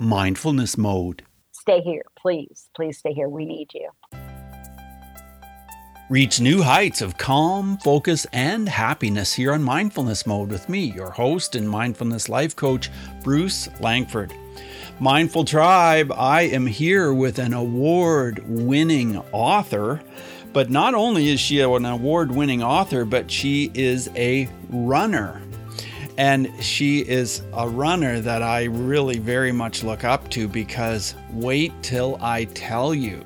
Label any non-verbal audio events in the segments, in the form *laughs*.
mindfulness mode. Stay here, please. Please stay here. We need you. Reach new heights of calm, focus, and happiness here on Mindfulness Mode with me, your host and mindfulness life coach, Bruce Langford. Mindful Tribe, I am here with an award winning author. But not only is she an award winning author, but she is a runner. And she is a runner that I really very much look up to because wait till I tell you.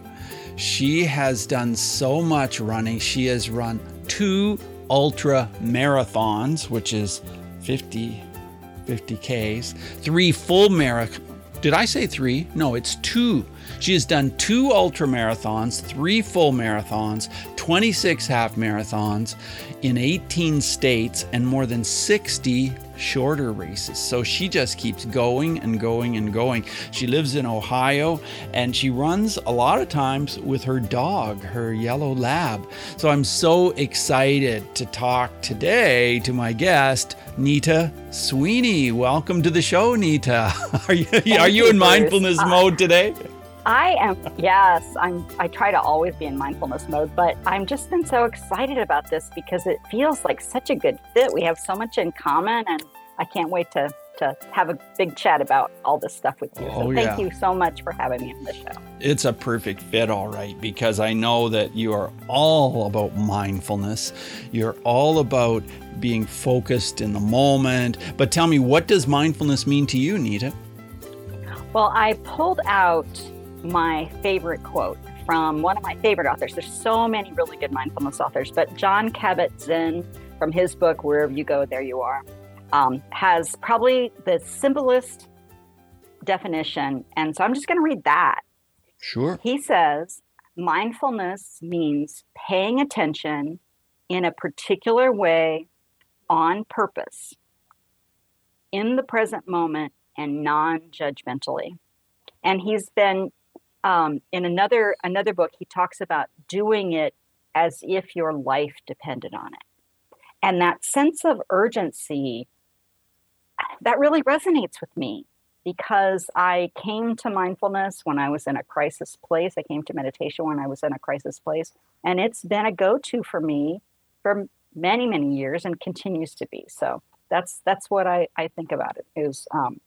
She has done so much running. She has run two ultra marathons, which is 50 50 Ks, three full marathons. Did I say three? No, it's two. She has done two ultra marathons, three full marathons, 26 half marathons in 18 states, and more than 60 shorter races. So she just keeps going and going and going. She lives in Ohio and she runs a lot of times with her dog, her yellow lab. So I'm so excited to talk today to my guest, Nita Sweeney. Welcome to the show, Nita. *laughs* Are you are you, you in mindfulness mode today? I am, yes. I'm. I try to always be in mindfulness mode, but I'm just been so excited about this because it feels like such a good fit. We have so much in common, and I can't wait to to have a big chat about all this stuff with you. Oh, so thank yeah. you so much for having me on the show. It's a perfect fit, all right, because I know that you are all about mindfulness. You're all about being focused in the moment. But tell me, what does mindfulness mean to you, Nita? Well, I pulled out my favorite quote from one of my favorite authors. There's so many really good mindfulness authors, but Jon Kabat-Zinn from his book Wherever You Go, There You Are um, has probably the simplest definition. And so I'm just going to read that. Sure. He says mindfulness means paying attention in a particular way on purpose in the present moment and non-judgmentally and he's been um, in another another book he talks about doing it as if your life depended on it and that sense of urgency that really resonates with me because I came to mindfulness when I was in a crisis place. I came to meditation when I was in a crisis place. And it's been a go to for me for many, many years and continues to be. So that's that's what I, I think about it is um,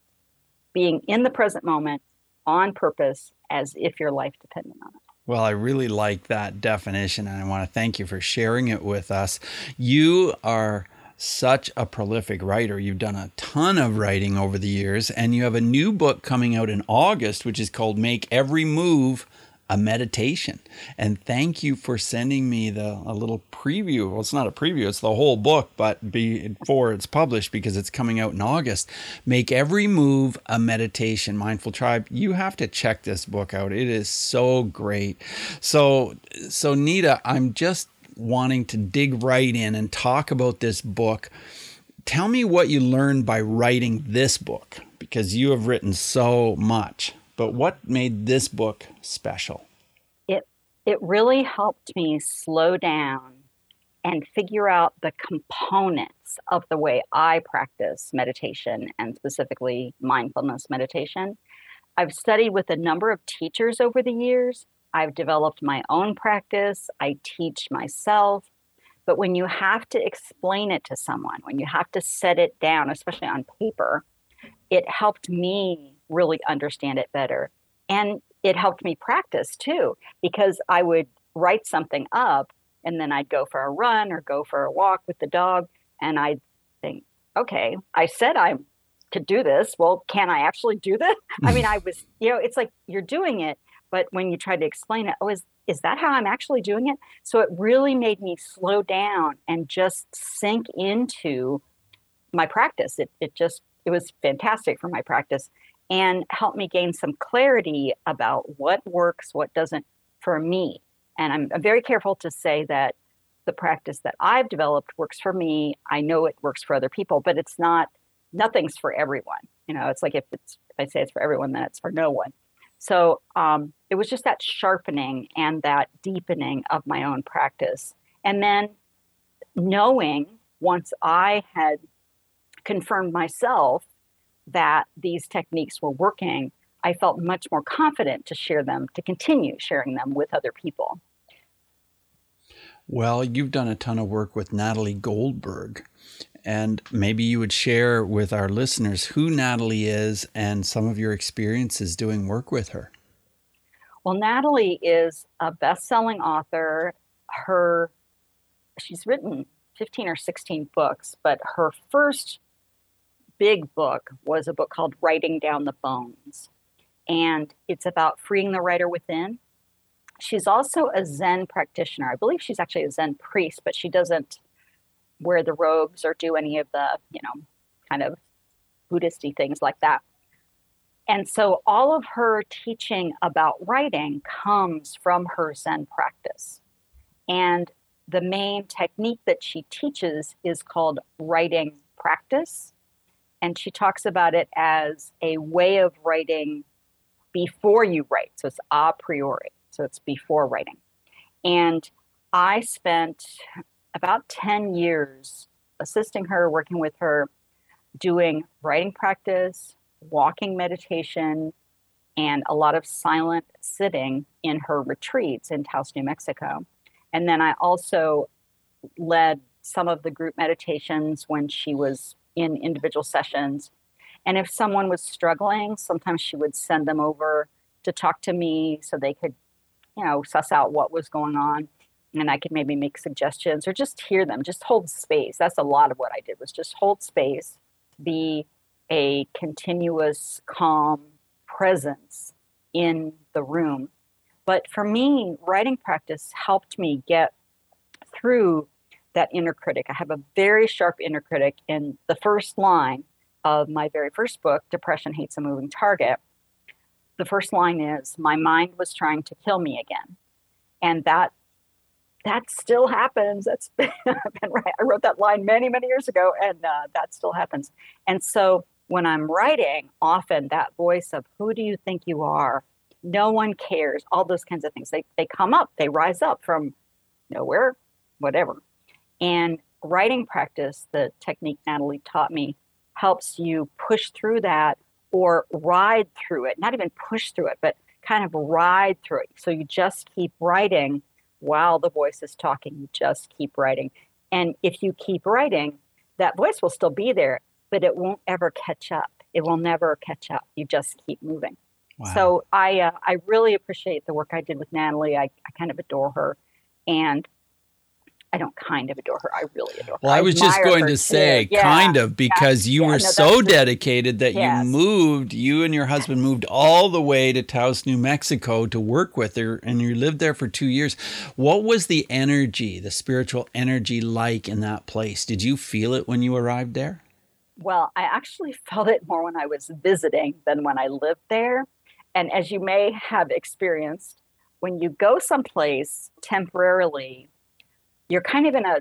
being in the present moment on purpose as if your life depended on it. Well, I really like that definition, and I want to thank you for sharing it with us. You are such a prolific writer. You've done a ton of writing over the years, and you have a new book coming out in August, which is called Make Every Move a meditation. And thank you for sending me the a little preview. Well, it's not a preview; it's the whole book, but before it's published because it's coming out in August. Make every move a meditation. Mindful Tribe. You have to check this book out. It is so great. So, so Nita, I'm just wanting to dig right in and talk about this book. Tell me what you learned by writing this book because you have written so much. But what made this book special? It it really helped me slow down and figure out the components of the way I practice meditation and specifically mindfulness meditation. I've studied with a number of teachers over the years I've developed my own practice, I teach myself. But when you have to explain it to someone, when you have to set it down, especially on paper, it helped me really understand it better. And it helped me practice too, because I would write something up and then I'd go for a run or go for a walk with the dog. And I'd think, okay, I said I could do this. Well, can I actually do this? I mean, I *laughs* was, you know, it's like you're doing it, but when you try to explain it, oh, is, is that how I'm actually doing it? So it really made me slow down and just sink into my practice. It, it just, it was fantastic for my practice and helped me gain some clarity about what works, what doesn't for me. And I'm, I'm very careful to say that the practice that I've developed works for me. I know it works for other people, but it's not, nothing's for everyone. You know, it's like if it's, if I say it's for everyone, then it's for no one. So um, it was just that sharpening and that deepening of my own practice. And then knowing once I had confirmed myself that these techniques were working, I felt much more confident to share them, to continue sharing them with other people. Well, you've done a ton of work with Natalie Goldberg. And maybe you would share with our listeners who Natalie is and some of your experiences doing work with her. Well, Natalie is a best-selling author. Her she's written 15 or 16 books, but her first big book was a book called Writing Down the Bones. And it's about freeing the writer within. She's also a Zen practitioner. I believe she's actually a Zen priest, but she doesn't wear the robes or do any of the, you know, kind of Buddhisty things like that. And so all of her teaching about writing comes from her Zen practice. And the main technique that she teaches is called writing practice. And she talks about it as a way of writing before you write. So it's a priori. So it's before writing. And I spent about 10 years assisting her, working with her, doing writing practice, walking meditation, and a lot of silent sitting in her retreats in Taos, New Mexico. And then I also led some of the group meditations when she was in individual sessions. And if someone was struggling, sometimes she would send them over to talk to me so they could, you know, suss out what was going on and I could maybe make suggestions or just hear them, just hold space. That's a lot of what I did was just hold space, be a continuous calm presence in the room. But for me, writing practice helped me get through that inner critic. I have a very sharp inner critic in the first line of my very first book, Depression Hates a Moving Target. The first line is, My mind was trying to kill me again. And that that still happens. That's *laughs* been, right. I wrote that line many, many years ago, and uh, that still happens. And so when I'm writing, often that voice of who do you think you are? No one cares. All those kinds of things. They they come up. They rise up from nowhere, whatever. And writing practice, the technique Natalie taught me, helps you push through that or ride through it. Not even push through it, but kind of ride through it. So you just keep writing while the voice is talking. You just keep writing. And if you keep writing, that voice will still be there, but it won't ever catch up. It will never catch up. You just keep moving. Wow. So I uh, I really appreciate the work I did with Natalie. I, I kind of adore her, and I don't kind of adore her. I really adore her. Well, I, was just going to say yeah. kind of because you yeah, were no, so dedicated that yes. you moved, you and your husband moved all the way to Taos, New Mexico to work with her and you lived there for 2 years. What was the energy, the spiritual energy like in that place? Did you feel it when you arrived there? Well, I actually *laughs* felt it more when I was visiting than when I lived there. And as you may have experienced, when you go someplace temporarily you're kind of in a,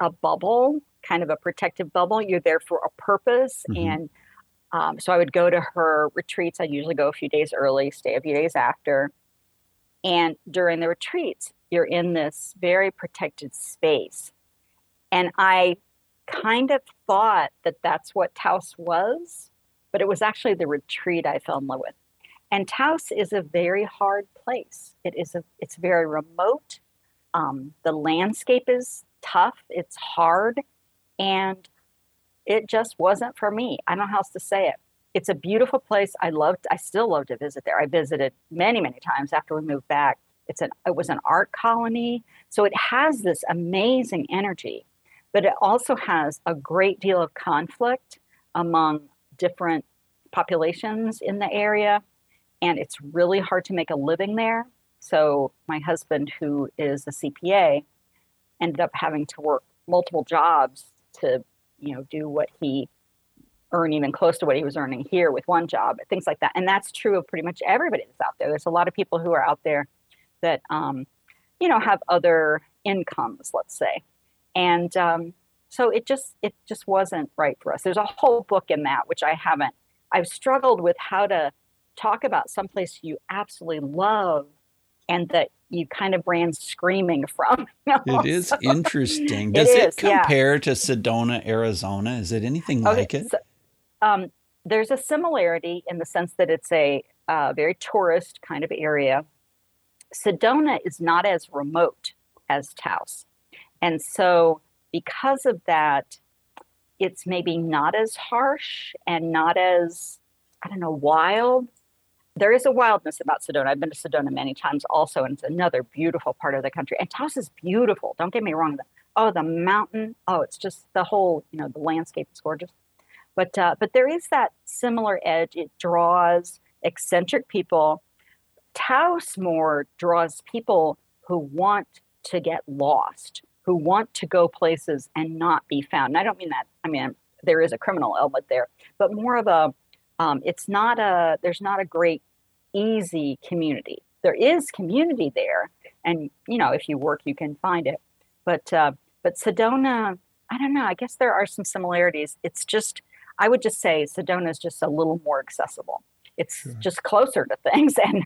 a bubble, kind of a protective bubble. You're there for a purpose. Mm-hmm. And um, so I would go to her retreats. I usually go a few days early, stay a few days after. And during the retreats, you're in this very protected space. And I kind of thought that that's what Taos was, but it was actually the retreat I fell in love with. And Taos is a very hard place. It is a, it's very remote. Um, the landscape is tough, it's hard, and it just wasn't for me. I don't know how else to say it. It's a beautiful place. I loved. I still love to visit there. I visited many, many times after we moved back. It's an. It was an art colony, so it has this amazing energy, but it also has a great deal of conflict among different populations in the area, and it's really hard to make a living there. So my husband, who is a CPA, ended up having to work multiple jobs to, you know, do what he earn even close to what he was earning here with one job, things like that. And that's true of pretty much everybody that's out there. There's a lot of people who are out there that, um, you know, have other incomes, let's say. And um, so it just it just wasn't right for us. There's a whole book in that which I haven't. I've struggled with how to talk about someplace you absolutely love and that you kind of ran screaming from. *laughs* You know? It is so, interesting. *laughs* Does it, it compare yeah. to Sedona, Arizona? Is it anything okay, like it? So, um, there's a similarity in the sense that it's a uh, very tourist kind of area. Sedona is not as remote as Taos. And so, because of that, it's maybe not as harsh and not as, I don't know, wild. There is a wildness about Sedona. I've been to Sedona many times also, and it's another beautiful part of the country. And Taos is beautiful. Don't get me wrong. Oh, the mountain. Oh, it's just the whole, you know, the landscape is gorgeous. But uh, but there is that similar edge. It draws eccentric people. Taos more draws people who want to get lost, who want to go places and not be found. And I don't mean that. I mean there is a criminal element there, but more of a. Um, it's not a. There's not a great easy community. There is community there, and you know if you work, you can find it. But uh, but Sedona, I don't know. I guess there are some similarities. It's just I would just say Sedona is just a little more accessible. It's sure. just closer to *laughs* things, and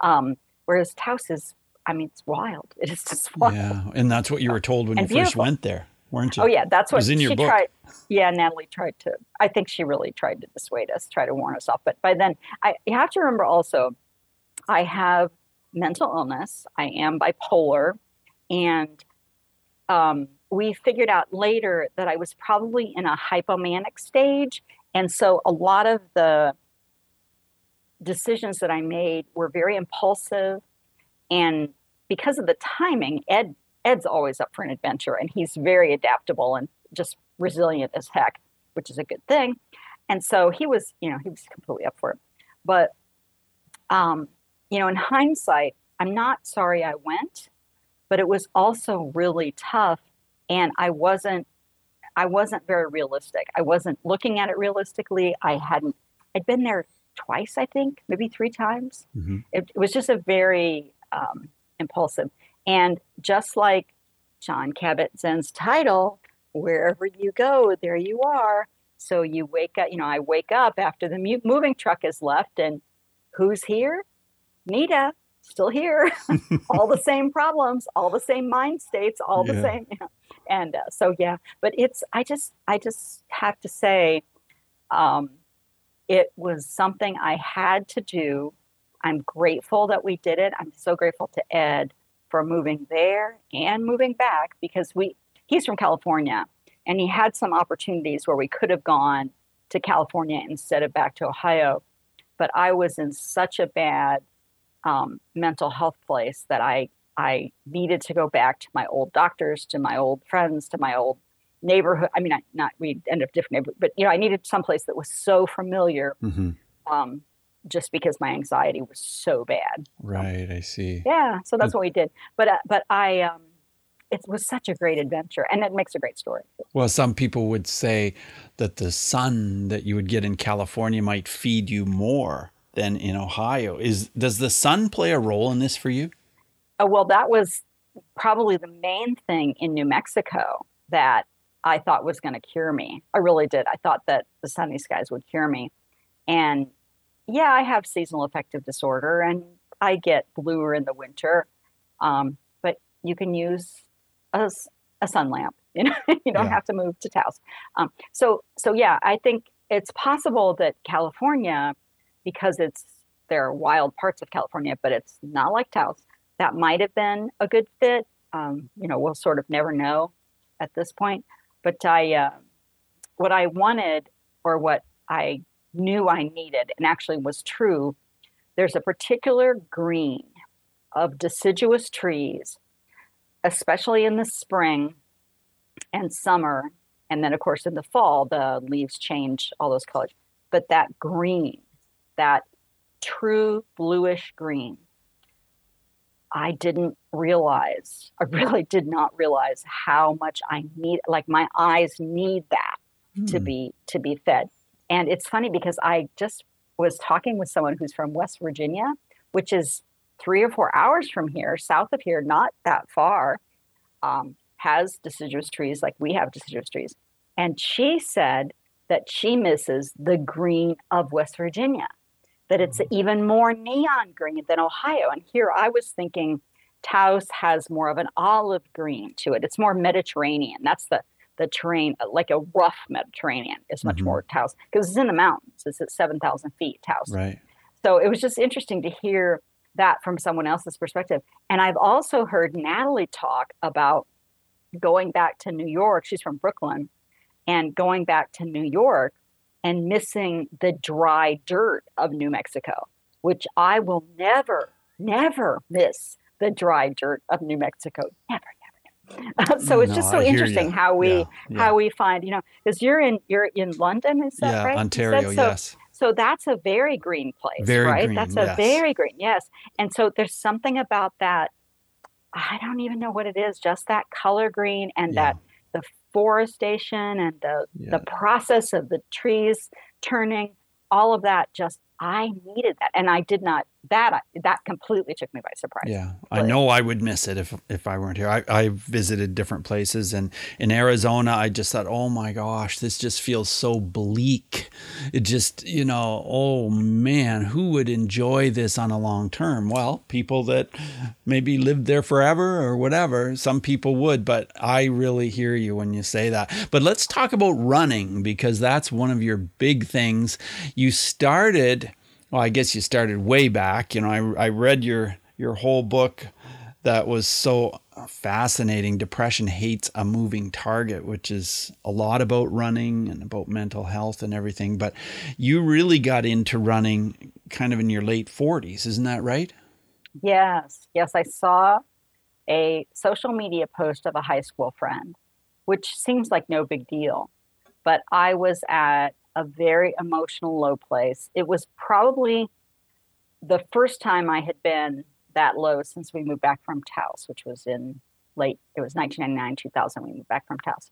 um, whereas Taos is, I mean, it's wild. It is just *laughs* wild. Yeah, and that's what you were told when and you beautiful. first went there, weren't you? Oh yeah, that's what in your she book. tried. Yeah, Natalie tried to. I think she really tried to dissuade us, try to warn us off. But by then, I you have to remember also, I have mental illness. I am bipolar, and um, we figured out later that I was probably in a hypomanic stage. And so a lot of the decisions that I made were very impulsive. And because of the timing, Ed Ed's always up for an adventure and he's very adaptable and just resilient as heck, which is a good thing. And so he was, you know, he was completely up for it. But um, you know, in hindsight, I'm not sorry I went, but it was also really tough and I wasn't I wasn't very realistic. I wasn't looking at it realistically. I hadn't I'd been there twice, I think, maybe three times. Mm-hmm. It, it, was just a very um, impulsive. And just like Jon Kabat-Zinn's title, wherever you go, there you are. So you wake up, you know, I wake up after the moving truck has left, and who's here? Nita, still here. *laughs* all the same problems, all the same mind states, all yeah. the same. You know and uh, so yeah but it's i just i just have to say um, it was something i had to do i'm grateful that we did it i'm so grateful to ed for moving there and moving back because we he's from california and he had some opportunities where we could have gone to california instead of back to ohio but i was in such a bad um, mental health place that i I needed to go back to my old doctors, to my old friends, to my old neighborhood. I mean, I, not we ended up different neighborhood, but you know, I needed someplace that was so familiar, mm-hmm. um, just because my anxiety was so bad. Right, I see. Yeah, so that's what we did. But uh, but I, um, it was such a great adventure, and it makes a great story. Well, some people would say that the sun that you would get in California might feed you more than in Ohio. Is does the sun play a role in this for you? Oh, well, that was probably the main thing in New Mexico that I thought was going to cure me. I really did. I thought that the sunny skies would cure me. And yeah, I have seasonal affective disorder and I get bluer in the winter. Um, but you can use a, a sun lamp. *laughs* You know, you don't yeah. have to move to Taos. Um, so, so yeah, I think it's possible that California, because it's there are wild parts of California, but it's not like Taos that might have been a good fit. Um, you know, we'll sort of never know at this point. But I, uh, what I wanted, or what I knew I needed, and actually was true, there's a particular green of deciduous trees, especially in the spring and summer, and then of course in the fall the leaves change all those colors. But that green, that true bluish green, I didn't realize, I *laughs* really did not realize how much I need, like my eyes need that mm. to hmm. be, to be fed. And it's funny because I just was talking with someone who's from West Virginia, which is three or four hours from here, south of here, not that far, um, has deciduous trees like we have deciduous trees. And she said that she misses the green of West Virginia that it's mm-hmm. even more neon green than Ohio. And here I was thinking Taos has more of an olive green to it. It's more Mediterranean. That's the the terrain, uh, like a rough Mediterranean, is much mm-hmm. more Taos because it's in the mountains. It's at seven thousand feet, Taos. Right. so it was just interesting to hear that from someone else's perspective. And I've also heard Natalie talk about going back to New York. She's from Brooklyn and going back to New York and missing the dry dirt of New Mexico, which I will never, never miss the dry dirt of New Mexico. Never. *laughs* so it's no, just so interesting how we yeah, yeah. how we find you know because you're in you're in London is that yeah, right? Ontario, so, yes. So that's a very green place, very right? Green, that's a yes. very green, yes. And so there's something about that. I don't even know what it is. Just that color green and that the forestation and the the process of the trees turning, all of that just I needed that, and I did not. That that completely took me by surprise. Yeah, I know I would miss it if if I weren't here. I, I visited different places, and in Arizona, I just thought, oh my gosh, this just feels so bleak. It just, you know, oh man, who would enjoy this on a long term? Well, people that maybe lived there forever or whatever. Some people would, but I really hear you when you say that. But let's talk about running because that's one of your big things. You started well, I guess you started way back. You know, I, I read your your whole book that was so fascinating. Depression hates a moving target, which is a lot about running and about mental health and everything. But you really got into running kind of in your late 40s, isn't that right? Yes. Yes, I saw a social media post of a high school friend, which seems like no big deal. But I was at a very emotional low place. It was probably the first time I had been that low since we moved back from Taos, which was in late, it was 1999, 2000, we moved back from Taos.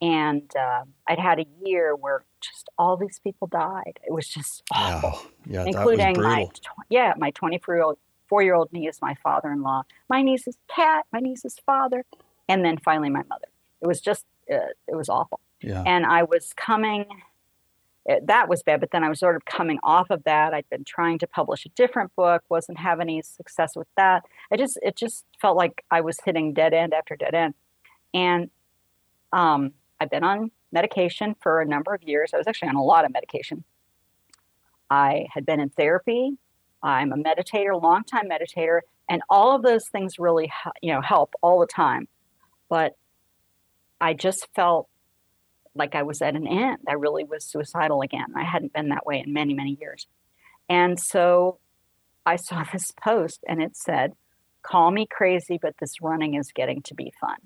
And uh, I'd had a year where just all these people died. It was just awful, yeah, yeah, including my yeah my 24 year old four year old niece, my father in law, my niece's cat, my niece's father, and then finally my mother. It was just uh, it was awful. Yeah. And I was coming it, that was bad. But then I was sort of coming off of that. I'd been trying to publish a different book, wasn't having any success with that. I just it just felt like I was hitting dead end after dead end. And um, I've been on medication for a number of years. I was actually on a lot of medication. I had been in therapy. I'm a meditator, longtime meditator, and all of those things really, you know, help all the time. But I just felt like I was at an end. I really was suicidal again. I hadn't been that way in many, many years. And so I saw *laughs* this post and it said, Call me crazy, but this running is getting to be fun.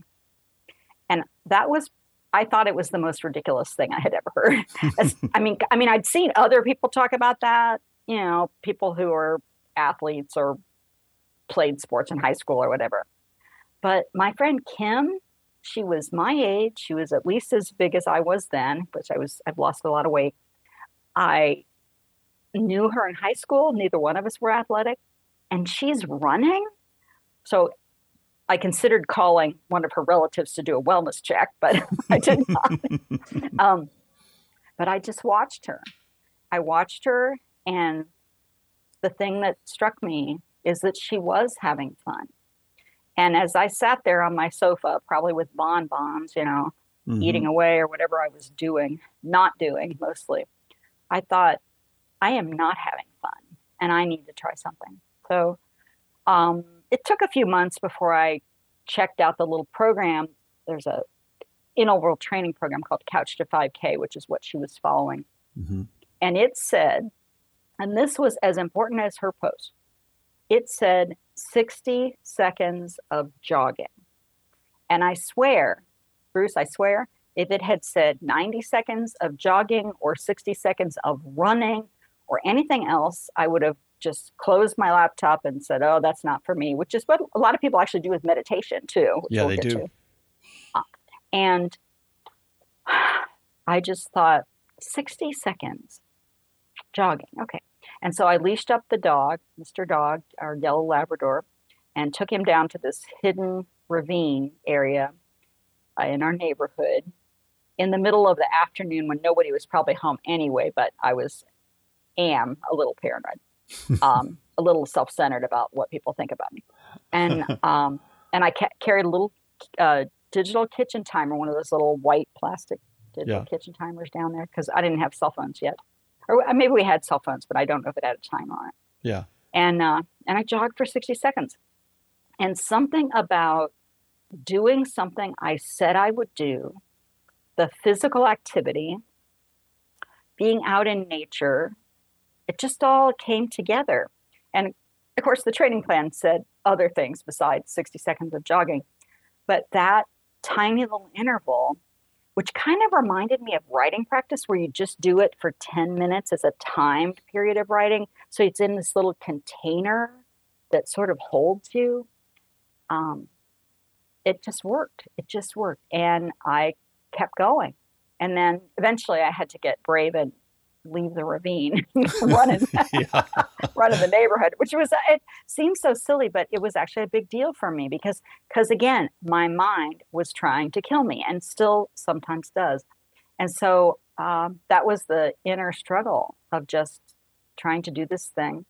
And that was I thought it was the most ridiculous thing I had ever heard. *laughs* As, I mean, I mean, I'd seen other people talk about that. You know, people who are athletes or played sports in high school or whatever. But my friend Kim, she was my age. She was at least as big as I was then, which I was, I've lost a lot of weight. I knew her in high school. Neither one of us were athletic. And she's running. So I considered calling one of her relatives to do a wellness check, but *laughs* I did not. *laughs* um, but I just watched her. I watched her, and the thing that struck me is that she was having fun. And as I sat there on my sofa, probably with bonbons, you know, mm-hmm. eating away or whatever I was doing, not doing mostly, I thought, I am not having fun and I need to try something. So um, it took a few months before I checked out the little program. There's a interval training program called Couch to 5K, which is what she was following. Mm-hmm. And it said, and this was as important as her post, it said 60 seconds of jogging. And I swear, Bruce, I swear, if it had said 90 seconds of jogging or 60 seconds of running or anything else, I would have just closed my laptop and said, oh, that's not for me, which is what a lot of people actually do with meditation too. Yeah, we'll they do. Uh, and *sighs* I just thought 60 seconds jogging. Okay. And so I leashed up the dog, Mr. Dog, our yellow Labrador, and took him down to this hidden ravine area uh, in our neighborhood in the middle of the afternoon when nobody was probably home anyway, but I was, am a little paranoid, *laughs* um, a little self centered about what people think about me. And, *laughs* um, and I ca- carried a little uh, digital kitchen timer, one of those little white plastic digital yeah. kitchen timers down there because I didn't have cell phones yet or maybe we had cell phones, but I don't know if it had a time on it. Yeah. And uh, and I jogged for 60 seconds. And something about doing something I said I would do, the physical activity, being out in nature, it just all came together. And of course, the training plan said other things besides 60 seconds of jogging. But that tiny little interval, which kind of reminded me of writing practice, where you just do it for 10 minutes as a timed period of writing. So it's in this little container that sort of holds you. Um, it just worked. It just worked. And I kept going. And then eventually I had to get brave and leave the ravine, *laughs* *laughs* run in, *laughs* run in the neighborhood, which was, it seems so silly, but it was actually a big deal for me because, because again, my mind was trying to kill me and still sometimes does. And so um, that was the inner struggle of just trying to do this thing.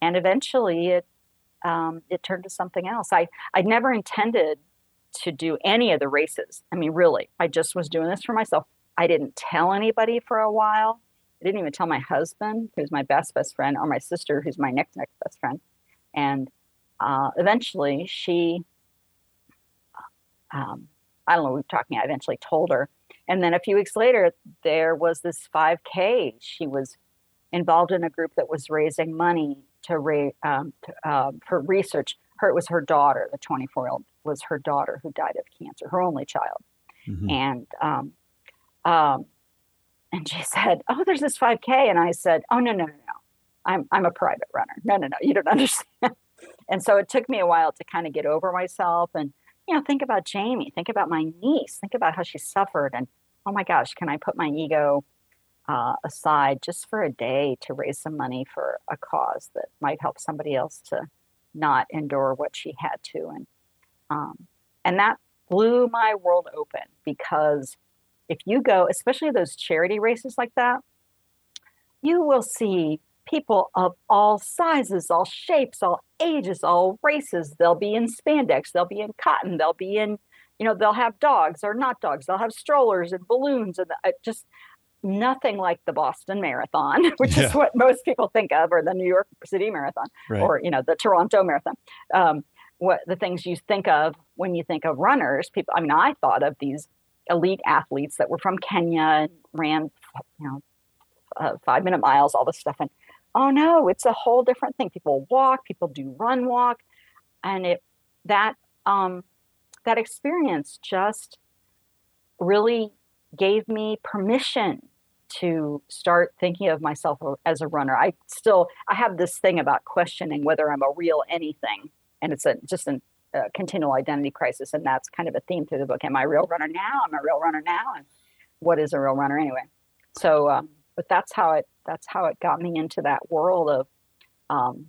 And eventually it, um, it turned to something else. I, I never intended to do any of the races. I mean, really, I just was doing this for myself. I didn't tell anybody for a while. I didn't even tell my husband, who's my best best friend, or my sister, who's my next next best friend. And uh, eventually, she, um, I don't know, we were talking. I eventually told her, and then a few weeks later, there was this 5K. She was involved in a group that was raising money to raise um, to, uh, for research. Her it was her daughter, the 24 year old was her daughter who died of cancer, her only child, mm-hmm. and um, um, and she said, "Oh, there's this 5K," and I said, "Oh no, no, no, no, I'm I'm a private runner. No, no, no, you don't *laughs* understand." and so it took me a while to kind of get over myself and you know think about Jamie, think about my niece, think about how she suffered, and oh my gosh, can I put my ego uh, aside just for a day to raise some money for a cause that might help somebody else to not endure what she had to, and um, and that blew my world open because if you go, especially those charity races like that, you will see people of all sizes, all shapes, all ages, all races. They'll be in spandex, they'll be in cotton, they'll be in, you know, they'll have dogs or not dogs, they'll have strollers and balloons and uh, just nothing like the Boston Marathon, *laughs* which yeah. is what most people think of, or the New York City Marathon, right. or you know, the Toronto Marathon. Um, what the things you think of when you think of runners, people. I mean, I thought of these elite athletes that were from Kenya and ran, you know, uh, five minute miles, all this stuff. And oh no, it's a whole different thing. People walk, people do run walk, and it that um, that experience just really gave me permission to start thinking of myself as a runner. I still I have this thing about questioning whether I'm a real anything, and it's a just an continual identity crisis, and that's kind of a theme through the book. Am I a real runner now? I'm I a real runner now? And what is a real runner anyway? So, um, but that's how it that's how it got me into that world of, um,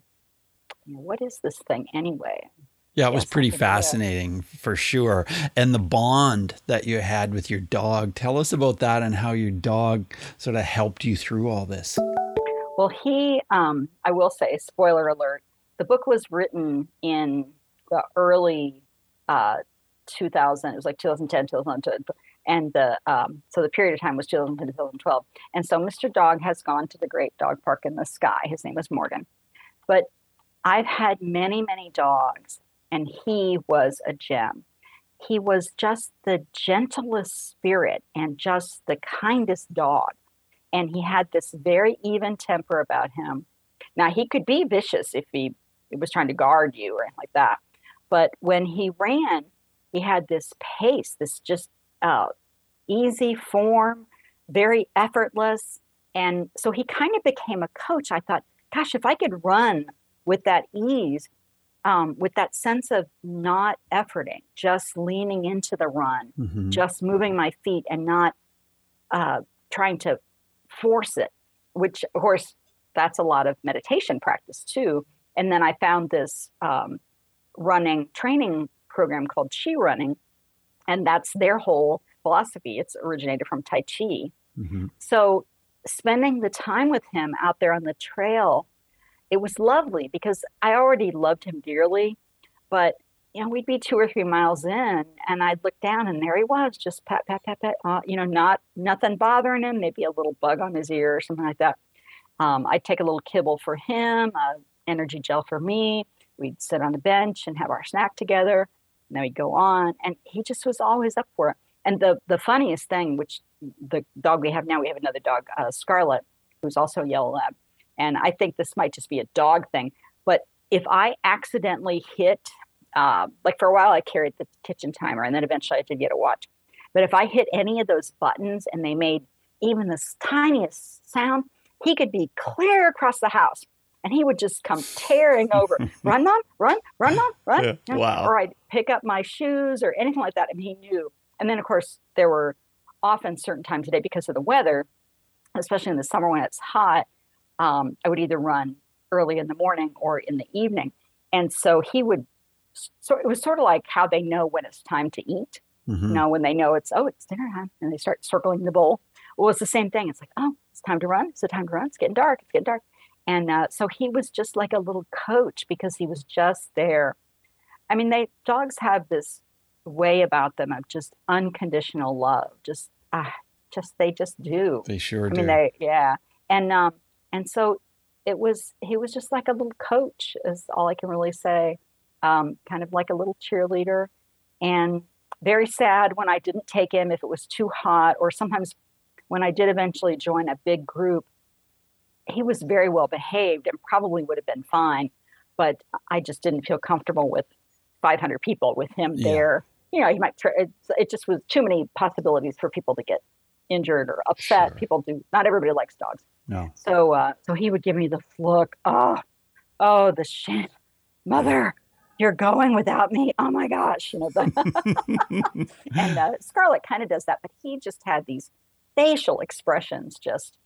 you know, what is this thing anyway? Yeah, it was pretty fascinating for sure. And the bond that you had with your dog. Tell us about that and how your dog sort of helped you through all this. Well, he, um, I will say, spoiler alert, the book was written in the early uh, 2000. It was like 2010, 2011, and the um, so the period of time was 2010 to 2012. And so Mr. Dog has gone to the Great Dog Park in the Sky. His name was Morgan, but I've had many, many dogs, and he was a gem. He was just the gentlest spirit and just the kindest dog. And he had this very even temper about him. Now, he could be vicious if he was trying to guard you or anything like that. But when he ran, he had this pace, this just uh, easy form, very effortless. And so he kind of became a coach. I thought, gosh, if I could run with that ease, um, with that sense of not efforting, just leaning into the run, mm-hmm. just moving my feet and not uh, trying to force it, which, of course, that's a lot of meditation practice too. And then I found this um, running training program called Chi Running, and that's their whole philosophy. It's originated from Tai Chi. Mm-hmm. So spending the time with him out there on the trail, it was lovely because I already loved him dearly, but you know, we'd be two or three miles in, and I'd look down, and there he was, just pat, pat, pat, pat. Uh, you know, not nothing bothering him. Maybe a little bug on his ear or something like that. Um, I'd take a little kibble for him, uh, energy gel for me. We'd sit on a bench and have our snack together. And then we'd go on. And he just was always up for it. And the, the funniest thing, which the dog we have now, we have another dog, uh, Scarlet, who's also a yellow lab. And I think this might just be a dog thing. But if I accidentally hit, uh, like for a while, I carried the kitchen timer and then eventually I did get a watch. But if I hit any of those buttons and they made even the tiniest sound, he could be clear across the house and he would just come tearing over. *laughs* run, mom, run, run, mom, run. Yeah, wow. Or I'd pick up my shoes or anything like that. And he knew. And then, of course, there were often certain times of day because of the weather, especially in the summer when it's hot, um, I would either run early in the morning or in the evening. And so he would, so it was sort of like how they know when it's time to eat. Mm-hmm. You know, when they know it's, oh, it's dinner time and they start circling the bowl. Well, it's the same thing. It's like, oh, it's time to run. It's the time to run. It's getting dark. It's getting dark. And uh, so he was just like a little coach because he was just there. I mean, they dogs have this way about them of just unconditional love. Just, ah, just they just do. They sure I do. mean, they yeah, and um, and so it was. He was just like a little coach, is all I can really say. Um, kind of like a little cheerleader, and very sad when I didn't take him if it was too hot, or sometimes when I did eventually join a big group, he was very well behaved and probably would have been fine, but I just didn't feel comfortable with 500 people with him yeah. there. You know, he might. It, it just was too many possibilities for people to get injured or upset. Sure. People do. Not everybody likes dogs. No. So, uh, so he would give me the look. Oh, oh, the shit, mother you're going without me. Oh my gosh, you know. The *laughs* and uh, Scarlet kind of does that, but he just had these facial expressions. Just.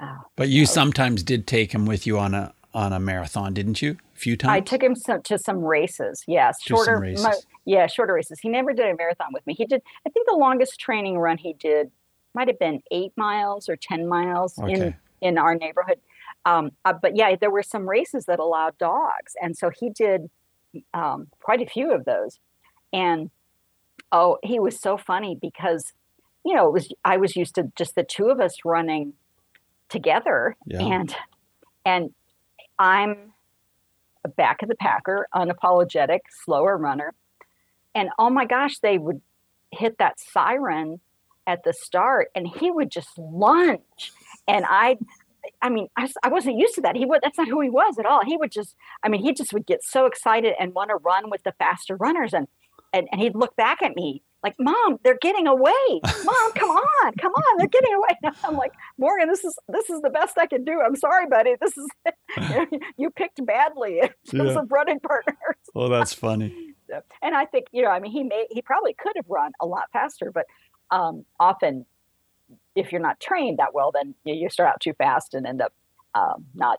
Oh, but you sometimes did take him with you on a on a marathon, didn't you? A few times. I took him some, to some races. Yes, shorter. Races. My, yeah, shorter races. He never did a marathon with me. He did. I think the longest training run he did might have been eight miles or ten miles okay. in in our neighborhood. Um, uh, but yeah, there were some races that allowed dogs, and so he did um, quite a few of those. And oh, he was so funny because, you know, it was I was used to just the two of us running together, yeah. and and I'm a back of the packer, unapologetic, slower runner, and oh my gosh, they would hit that siren at the start, and he would just lunge, and I I mean, I, I wasn't used to that. He would, that's not who he was at all. He would just, I mean, he just would get so excited and want to run with the faster runners. And, and, and he'd look back at me like, mom, they're getting away. Mom, come *laughs* on, come on. They're getting away. And I'm like, Morgan, this is, this is the best I can do. I'm sorry, buddy. This is, *laughs* *laughs* you picked badly in terms yeah. of running partners. Well, that's funny. and I think, you know, I mean, he may, he probably could have run a lot faster, but um, often if you're not trained that well, then you, you start out too fast and end up um, not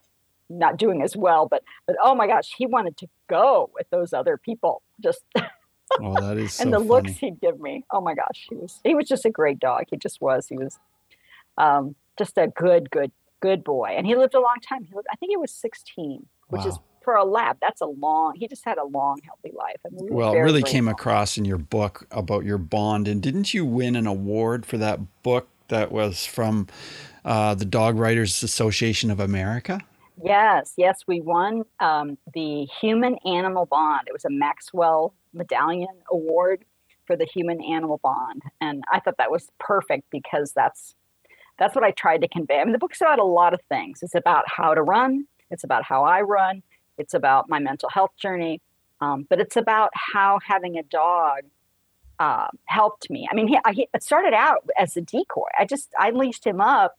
not doing as well. But but oh my gosh, he wanted to go with those other people. Just oh, that is *laughs* so and the funny. looks he'd give me. Oh my gosh, he was he was just a great dog. He just was. He was um, just a good good good boy, and he lived a long time. He lived, I think he was 16, which wow. is for a lab, that's a long. He just had a long, healthy life. I mean, well, it really came across in your book about your bond, and didn't you win an award for that book that was from uh, the Dog Writers Association of America? Yes, yes, we won um, the Human Animal Bond. It was a Maxwell Medallion Award for the Human Animal Bond, and I thought that was perfect because that's that's what I tried to convey. I mean, the book's about a lot of things. It's about how to run. It's about how I run. It's about my mental health journey, um, but it's about how having a dog uh, helped me. I mean, he, I, he started out as a decoy. I just I leashed him up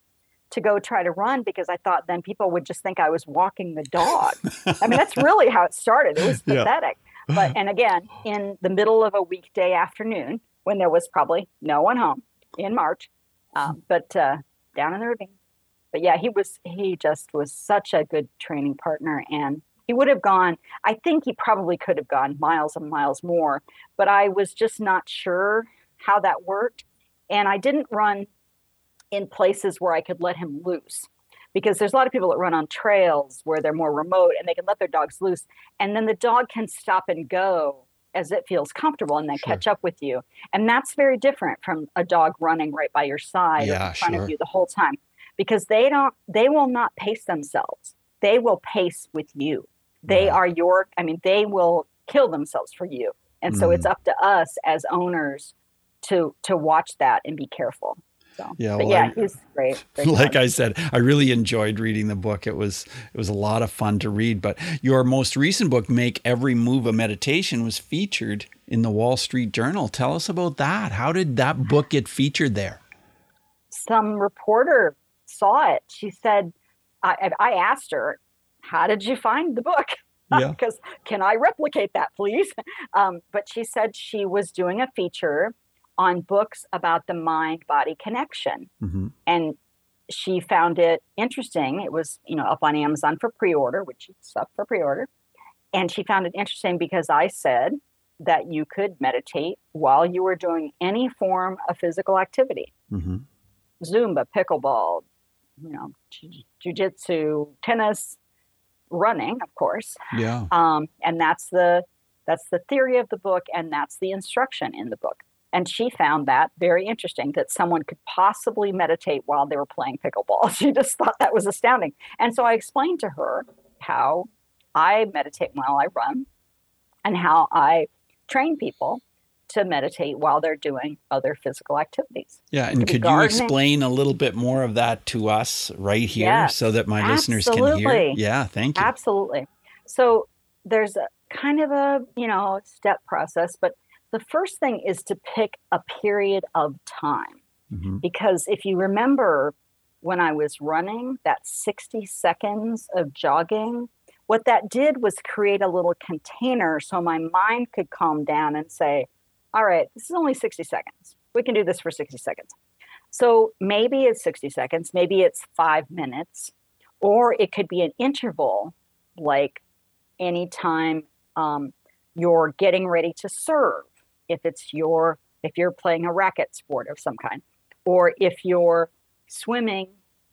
to go try to run because I thought then people would just think I was walking the dog. *laughs* I mean, that's really how it started. It was pathetic. Yeah. But and again, in the middle of a weekday afternoon when there was probably no one home in March, um, but uh, down in the ravine. But yeah, he was he just was such a good training partner and he would have gone i think he probably could have gone miles and miles more but i was just not sure how that worked and i didn't run in places where i could let him loose. Because there's a lot of people that run on trails where they're more remote and they can let their dogs loose and then the dog can stop and go as it feels comfortable and then sure. catch up with you. And that's very different from a dog running right by your side yeah, in front sure. of you the whole time. Because they don't they will not pace themselves. They will pace with you. They are your i mean they will kill themselves for you. And so mm. it's up to us as owners to to watch that and be careful so, yeah, well, yeah, he's great. *laughs* great like I said, I really enjoyed reading the book. It was it was a lot of fun to read. But your most recent book, "Make Every Move a Meditation," was featured in the Wall Street Journal. Tell us about that. How did that book get featured there? Some reporter saw it. She said, I, I asked her, "How did you find the book?" *laughs* Yeah. because can I replicate that, please? *laughs* Um, but she said she was doing a feature on books about the mind body connection. Mm-hmm. And she found it interesting. It was, you know, up on Amazon for pre-order, which is up for pre-order. And she found it interesting because I said that you could meditate while you were doing any form of physical activity. Mm-hmm. Zumba, pickleball, you know, jujitsu, tennis, running, of course. Yeah. Um, and that's the that's the theory of the book, and that's the instruction in the book. And she found that very interesting that someone could possibly meditate while they were playing pickleball. *laughs* She just thought that was astounding. And so I explained to her how I meditate while I run and how I train people to meditate while they're doing other physical activities. Yeah, and could you explain a little bit more of that to us right here yes, so that my listeners can hear? Yeah, thank you. Absolutely. So there's a kind of a, you know, step process, but the first thing is to pick a period of time. Mm-hmm. Because if you remember when I was running, that 60 seconds of jogging, what that did was create a little container so my mind could calm down and say, all right, this is only 60 seconds. We can do this for 60 seconds. So maybe it's 60 seconds, maybe it's five minutes, or it could be an interval like anytime um, you're getting ready to serve if it's your if you're playing a racket sport of some kind or if you're swimming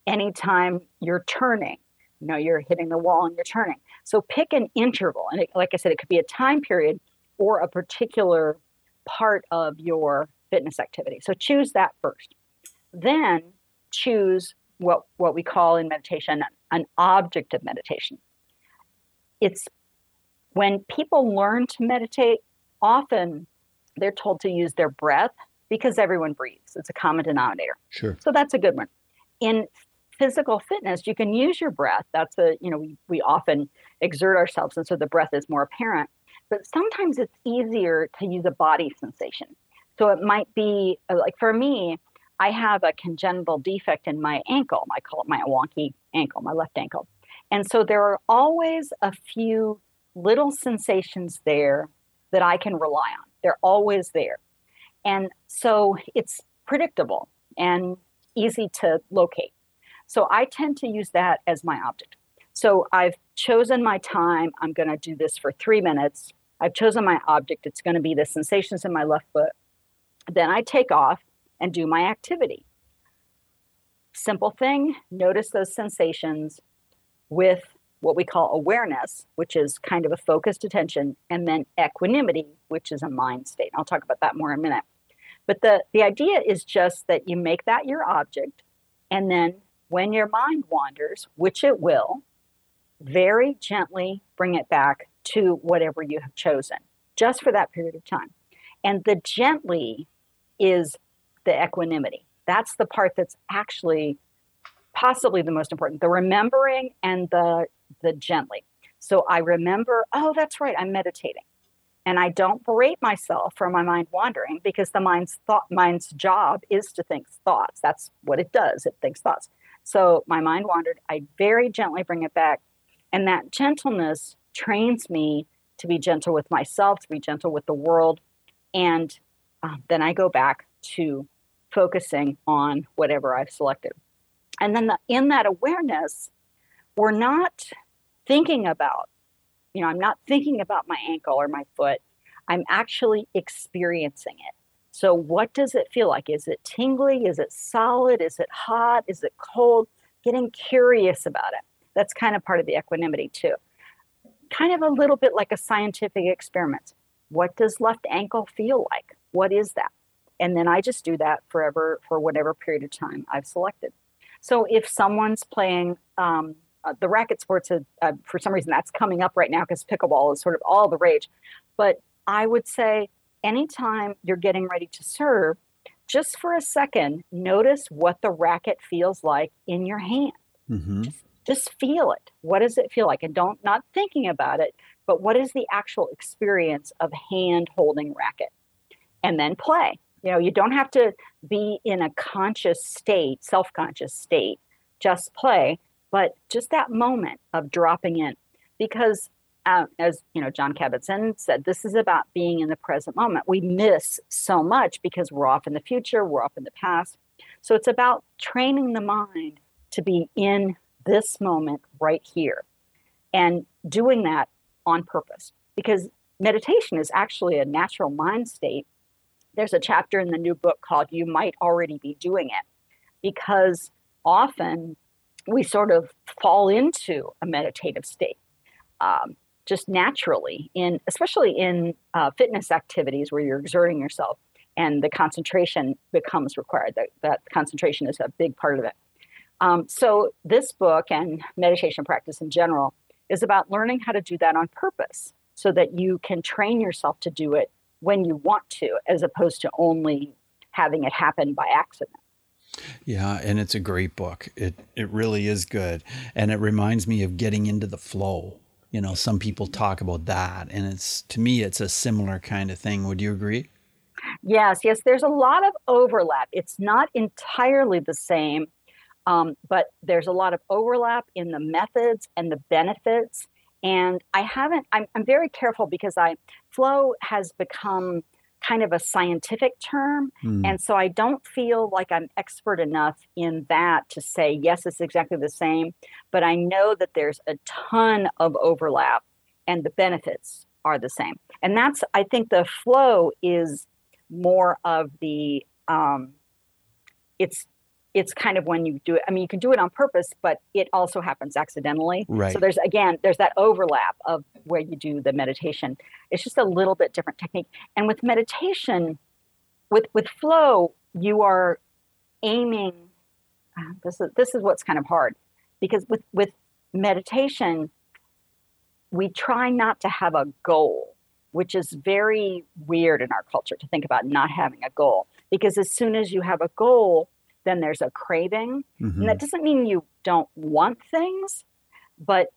anytime you're turning you know you're hitting the wall and you're turning. So pick an interval and it, like i said it could be a time period or a particular part of your fitness activity. So choose that first. Then choose what what we call in meditation an object of meditation. It's when people learn to meditate often they're told to use their breath because everyone breathes. It's a common denominator. Sure. So that's a good one. In physical fitness, you can use your breath. That's a, you know, we, we often exert ourselves, and so the breath is more apparent. But sometimes it's easier to use a body sensation. So it might be uh, like for me, I have a congenital defect in my ankle. I call it my wonky ankle, my left ankle. And so there are always a few little sensations there that I can rely on. They're always there. And so it's predictable and easy to locate. So I tend to use that as my object. So I've chosen my time. I'm going to do this for three minutes. I've chosen my object. It's going to be the sensations in my left foot. Then I take off and do my activity. Simple thing notice those sensations with what we call awareness, which is kind of a focused attention, and then equanimity, which is a mind state. I'll talk about that more in a minute. But the, the idea is just that you make that your object, and then when your mind wanders, which it will, very gently bring it back to whatever you have chosen, just for that period of time. And the gently is the equanimity. That's the part that's actually possibly the most important the remembering and the the gently. So I remember, oh, that's right, I'm meditating. And I don't berate myself for my mind wandering because the mind's thought mind's job is to think thoughts. That's what it does. It thinks thoughts. So my mind wandered. I very gently bring it back. And that gentleness trains me to be gentle with myself, to be gentle with the world. And uh, then I go back to focusing on whatever I've selected. And then the, in that awareness, we're not thinking about, you know, I'm not thinking about my ankle or my foot. I'm actually experiencing it. So, what does it feel like? Is it tingly? Is it solid? Is it hot? Is it cold? Getting curious about it. That's kind of part of the equanimity, too. Kind of a little bit like a scientific experiment. What does left ankle feel like? What is that? And then I just do that forever for whatever period of time I've selected. So if someone's playing um, uh, the racket sports, uh, uh, for some reason, that's coming up right now because pickleball is sort of all the rage. But I would say anytime you're getting ready to serve, just for a second, notice what the racket feels like in your hand. Mm-hmm. Just, just feel it. What does it feel like? And don't not thinking about it, but what is the actual experience of hand holding racket? And then play. You know, you don't have to be in a conscious state, self conscious state, just play, but just that moment of dropping in. Because uh, as you know, Jon Kabat-Zinn said, this is about being in the present moment. We miss so much because we're off in the future, we're off in the past. So it's about training the mind to be in this moment right here and doing that on purpose because meditation is actually a natural mind state. There's a chapter in the new book called You Might Already Be Doing It because often we sort of fall into a meditative state. Um, just naturally in especially in uh, fitness activities where you're exerting yourself and the concentration becomes required that, that concentration is a big part of it um, so this book and meditation practice in general is about learning how to do that on purpose so that you can train yourself to do it when you want to, as opposed to only having it happen by accident. Yeah, and it's a great book. It it really is good, and it reminds me of getting into the flow. You know, some people talk about that, and it's to me, it's a similar kind of thing. Would you agree? Yes, yes. There's a lot of overlap. It's not entirely the same, um, but there's a lot of overlap in the methods and the benefits. And I haven't, I'm, I'm very careful because I, flow has become kind of a scientific term. Mm. And so I don't feel like I'm expert enough in that to say, yes, it's exactly the same. But I know that there's a ton of overlap and the benefits are the same. And that's, I think the flow is more of the, um, it's it's kind of when you do it. I mean, you can do it on purpose, but it also happens accidentally. Right. So there's again, there's that overlap of where you do the meditation. It's just a little bit different technique. And with meditation, with with flow, you are aiming. Uh, this is this is what's kind of hard because with with meditation, we try not to have a goal, which is very weird in our culture to think about not having a goal. Because as soon as you have a goal, then there's a craving. Mm-hmm. And that doesn't mean you don't want things, but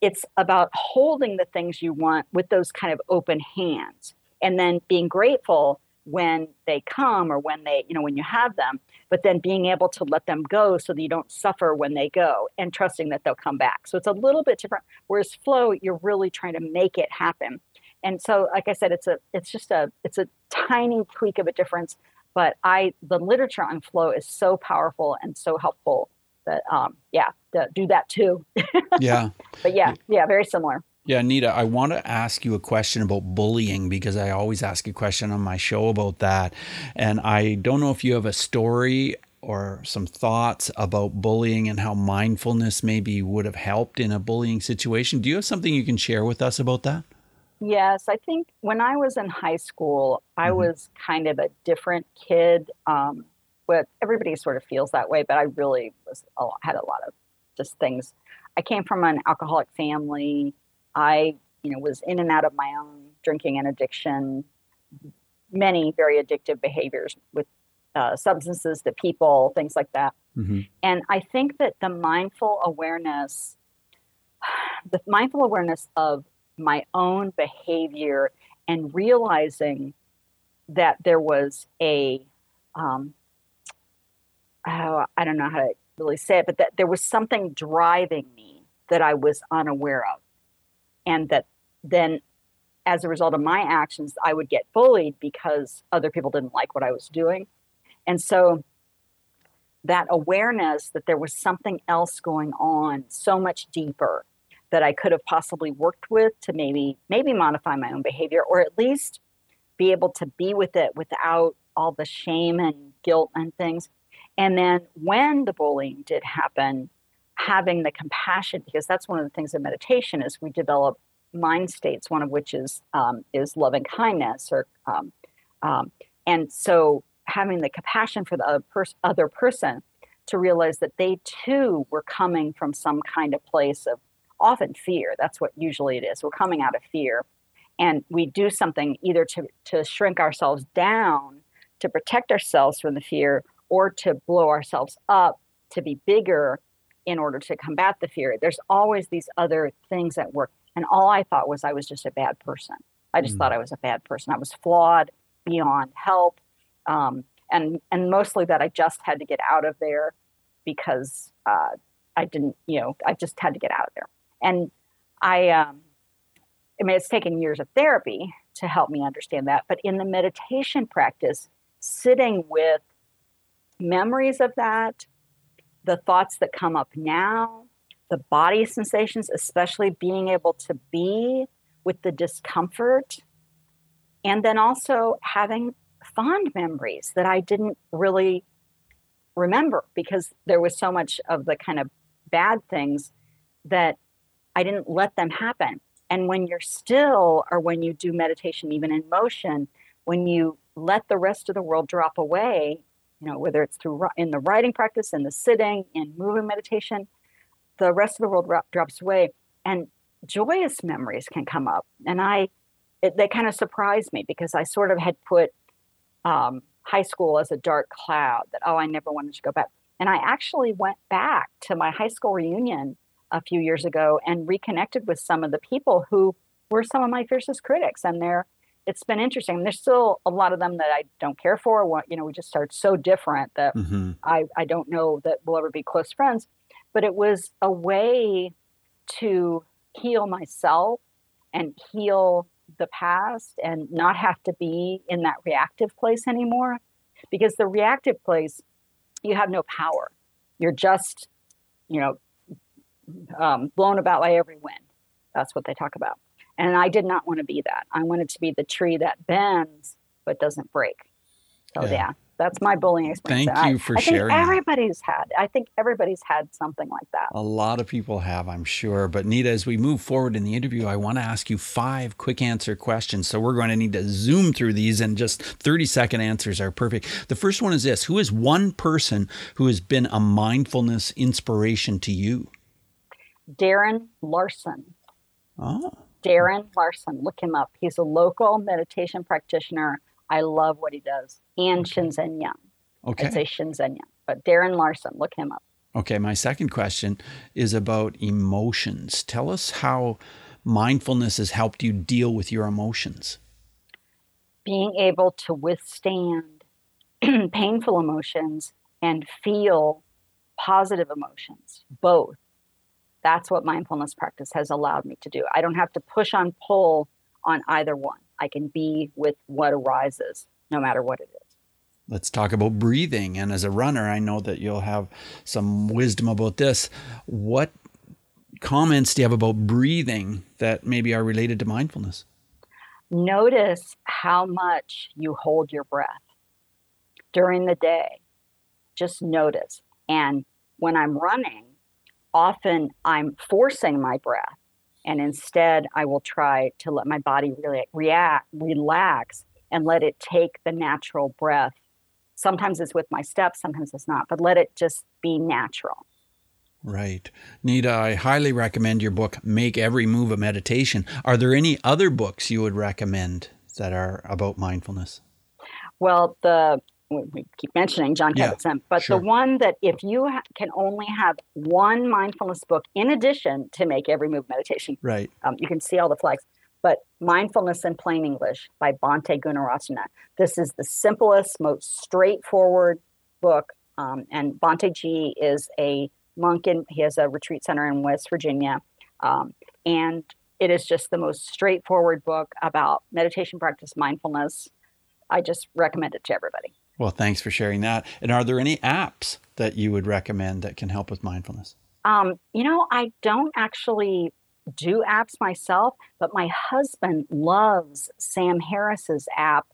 it's about holding the things you want with those kind of open hands and then being grateful when they come or when they, you know, when you have them, but then being able to let them go so that you don't suffer when they go and trusting that they'll come back. So it's a little bit different. Whereas flow, you're really trying to make it happen. And so, like I said, it's a, it's just a, it's a tiny tweak of a difference, but I the literature on flow is so powerful and so helpful that um, yeah, do that too. *laughs* yeah. But yeah, yeah, very similar. Yeah, Nita, I want to ask you a question about bullying because I always ask a question on my show about that. And I don't know if you have a story or some thoughts about bullying and how mindfulness maybe would have helped in a bullying situation. Do you have something you can share with us about that? Yes, I think when I was in high school, I mm-hmm. was kind of a different kid. Um, but everybody sort of feels that way, but I really was a lot, had a lot of just things. I came from an alcoholic family. I, you know, was in and out of my own drinking and addiction. Many very addictive behaviors with uh, substances, to people, things like that. Mm-hmm. And I think that the mindful awareness, *sighs* the mindful awareness of my own behavior and realizing that there was a um, oh, I don't know how to really say it, but that there was something driving me that I was unaware of. And that then, as a result of my actions, I would get bullied because other people didn't like what I was doing. And so, that awareness that there was something else going on so much deeper that I could have possibly worked with to maybe maybe modify my own behavior or at least be able to be with it without all the shame and guilt and things. And then when the bullying did happen, having the compassion because that's one of the things in meditation is we develop mind states, one of which is um, is loving kindness or um, um, and so having the compassion for the other, pers- other person to realize that they too were coming from some kind of place of often fear. That's what usually it is. We're coming out of fear. And we do something either to, to shrink ourselves down to protect ourselves from the fear or to blow ourselves up to be bigger in order to combat the fear. There's always these other things at work. And all I thought was I was just a bad person. I just mm. thought I was a bad person. I was flawed beyond help. Um, and and mostly that I just had to get out of there because uh, I didn't, you know, I just had to get out of there. And I, um, I mean, it's taken years of therapy to help me understand that. But in the meditation practice, sitting with memories of that, the thoughts that come up now, the body sensations, especially being able to be with the discomfort, and then also having fond memories that I didn't really remember because there was so much of the kind of bad things that I didn't let them happen. And when you're still, or when you do meditation, even in motion, when you let the rest of the world drop away, you know, whether it's through in the writing practice, in the sitting, in moving meditation, the rest of the world drops away, and joyous memories can come up. And I, it, they kind of surprised me because I sort of had put um, high school as a dark cloud that, oh, I never wanted to go back. And I actually went back to my high school reunion a few years ago and reconnected with some of the people who were some of my fiercest critics. And they're, it's been interesting. There's still a lot of them that I don't care for. What, you know, we just started so different that mm-hmm. I, I don't know that we'll ever be close friends. But it was a way to heal myself and heal the past and not have to be in that reactive place anymore. Because the reactive place, you have no power. You're just, you know, um, blown about by every wind. That's what they talk about. And I did not want to be that. I wanted to be the tree that bends but doesn't break. So yeah, yeah that's my bullying experience. Thank you for I, I sharing. Think everybody's had. I think everybody's had something like that. A lot of people have, I'm sure. But Nita, as we move forward in the interview, I want to ask you five quick answer questions. So we're going to need to zoom through these, and just 30 second answers are perfect. The first one is this: Who is one person who has been a mindfulness inspiration to you? Darren Larson. Oh. Darren Larson, look him up. He's a local meditation practitioner. I love what he does. And. Shinzen Young. Okay. I'd say Shinzen Young, but Darren Larson, look him up. Okay, my second question is about emotions. Tell us how mindfulness has helped you deal with your emotions. Being able to withstand *clears throat* painful emotions and feel positive emotions, both that's what mindfulness practice has allowed me to do. I don't have to push on pull on either one. I can be with what arises, no matter what it is. Let's talk about breathing. And as a runner, I know that you'll have some wisdom about this. What comments do you have about breathing that maybe are related to mindfulness? Notice how much you hold your breath during the day. Just notice. And when I'm running, often I'm forcing my breath. And instead, I will try to let my body really react, relax, and let it take the natural breath. Sometimes it's with my steps, sometimes it's not, but let it just be natural. Right. Nita, I highly recommend your book, Make Every Move a Meditation. Are there any other books you would recommend that are about mindfulness? Well, the we keep mentioning Jon Kabat-Zinn, but sure. the one that if you ha- can only have one mindfulness book in addition to make every move meditation, right? Um, you can see all the flags. But Mindfulness in Plain English by Bhante Gunaratana. This is the simplest, most straightforward book. Um, and Bhante G is a monk and he has a retreat center in West Virginia. Um, and it is just the most straightforward book about meditation practice, mindfulness. I just recommend it to everybody. Well, thanks for sharing that. And are there any apps that you would recommend that can help with mindfulness? Um, you know, I don't actually do apps myself, but my husband loves Sam Harris's app.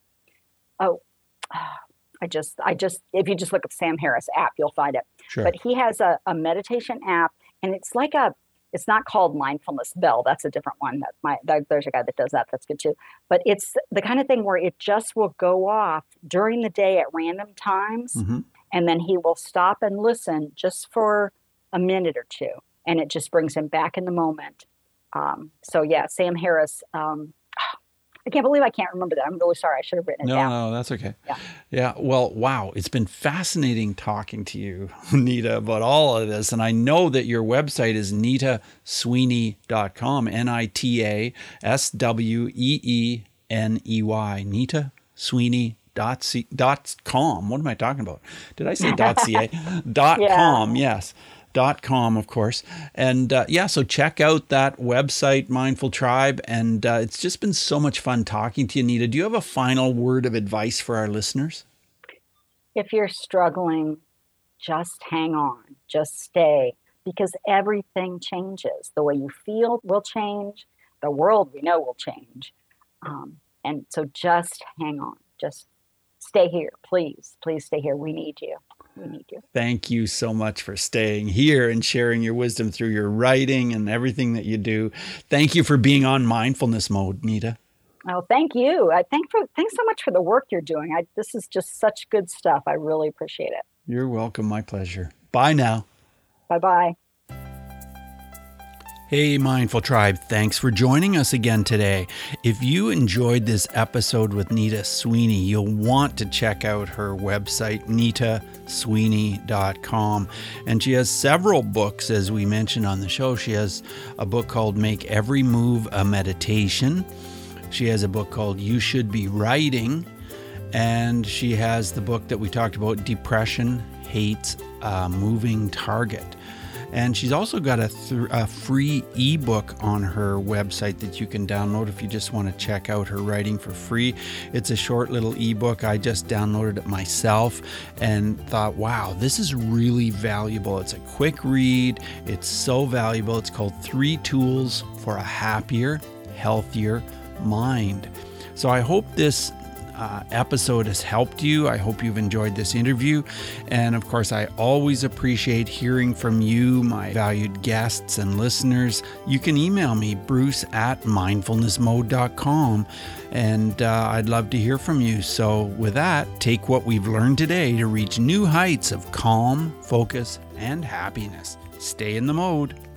Oh, *sighs* I just, I just, if you just look up Sam Harris app, you'll find it. Sure. But he has a, a meditation app, and it's like a it's not called mindfulness bell that's a different one that my that, there's a guy that does that that's good too but it's the kind of thing where it just will go off during the day at random times mm-hmm. and then he will stop and listen just for a minute or two, and it just brings him back in the moment. Um, so yeah, Sam Harris. Um, I can't believe I can't remember that. I'm really sorry. I should have written it no, down. No, that's okay. Yeah. Yeah. Well, wow. It's been fascinating talking to you, *laughs* Nita, about all of this. And I know that your website is nitasweeney.com, N I T A S W E E N E Y, Nita Sweeney dot c dot com. What am I talking about? Did I say dot ca? *laughs* dot Yeah. com. Yes. Dot com, of course. And uh, yeah, so check out that website, Mindful Tribe. And uh, it's just been so much fun talking to you, Nita. Do you have a final word of advice for our listeners? if you're struggling, just hang on, just stay, because everything changes. The way you feel will change, the world we know will change. Um, and so just hang on, just stay here, please. Please stay here. We need you. We need you. Thank you so much for staying here and sharing your wisdom through your writing and everything that you do. Thank you for being on mindfulness mode, Nita. Oh, thank you. I thank for thanks so much for the work you're doing. I, this is just such good stuff. I really appreciate it. You're welcome. My pleasure. Bye now. Bye bye. Hey, Mindful Tribe, thanks for joining us again today. If you enjoyed this episode with Nita Sweeney, you'll want to check out her website, nitasweeney.com. And she has several books, as we mentioned on the show. She has a book called Make Every Move a Meditation. She has a book called You Should Be Writing. And she has the book that we talked about, Depression Hates a Moving Target. And she's also got a, th- a free ebook on her website that you can download if you just want to check out her writing for free. It's a short little ebook. I just downloaded it myself and thought, wow, this is really valuable. It's a quick read, it's so valuable. It's called Three Tools for a Happier, Healthier Mind. So I hope this uh, episode has helped you. I hope you've enjoyed this interview. And of course, I always appreciate hearing from you, my valued guests and listeners. You can email me, bruce at mindfulnessmode.com, and uh, I'd love to hear from you. So, with that, take what we've learned today to reach new heights of calm, focus, and happiness. Stay in the mode.